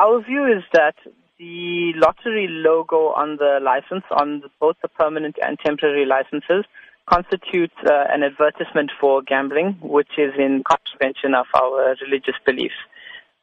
Our view is that the lottery logo on the license, on both the permanent and temporary licenses, constitutes uh, an advertisement for gambling, which is in contravention of our religious beliefs.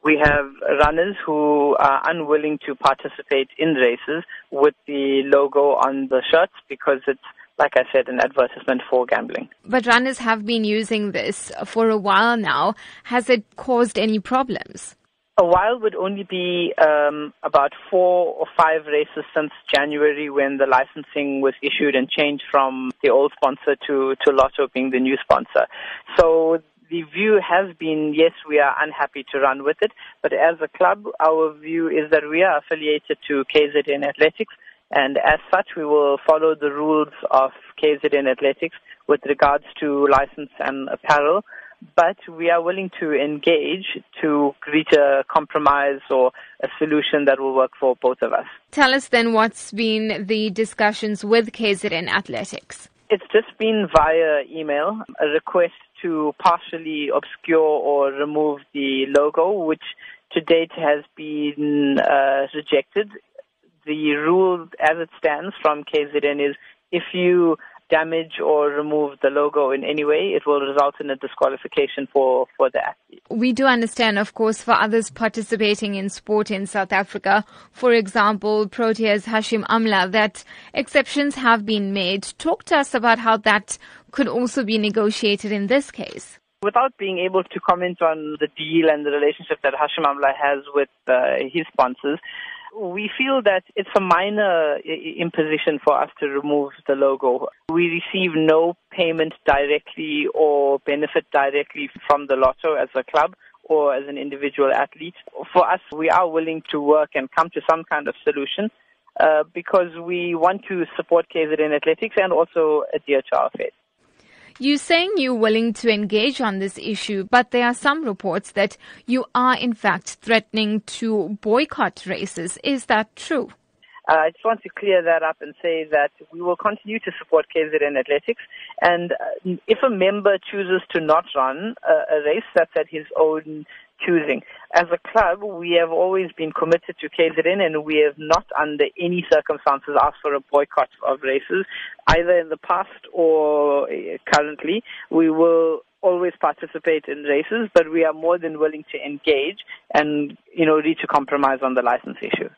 We have runners who are unwilling to participate in races with the logo on the shirts because it's like I said, an advertisement for gambling. But runners have been using this for a while now. Has it caused any problems? A while would only be um, about four or five races since January when the licensing was issued and changed from the old sponsor to, to Lotto being the new sponsor. So the view has been, yes, we are unhappy to run with it, but as a club, our view is that we are affiliated to KZN Athletics, and as such, we will follow the rules of KZN Athletics with regards to license and apparel but we are willing to engage to reach a compromise or a solution that will work for both of us. Tell us then what's been the discussions with KZN Athletics. It's just been via email, a request to partially obscure or remove the logo, which to date has been uh, rejected. The rule as it stands from KZN is if you damage or remove the logo in any way, it will result in a disqualification for, for the athlete. We do understand, of course, for others participating in sport in South Africa, for example, Proteas Hashim Amla, that exceptions have been made. Talk to us about how that could also be negotiated in this case. Without being able to comment on the deal and the relationship that Hashim Amla has with uh, his sponsors, we feel that it's a minor imposition for us to remove the logo. We receive no payment directly or benefit directly from the lotto as a club or as an individual athlete. For us, we are willing to work and come to some kind of solution uh, because we want to support KZN Athletics and also adhere to our faith. You're saying you're willing to engage on this issue, but there are some reports that you are in fact threatening to boycott races. Is that true? Uh, I just want to clear that up and say that we will continue to support KZN Athletics. And uh, if a member chooses to not run a, a race, that's at his own choosing. As a club, we have always been committed to KZN and we have not under any circumstances asked for a boycott of races, either in the past or uh, currently. We will always participate in races, but we are more than willing to engage and, you know, reach a compromise on the license issue.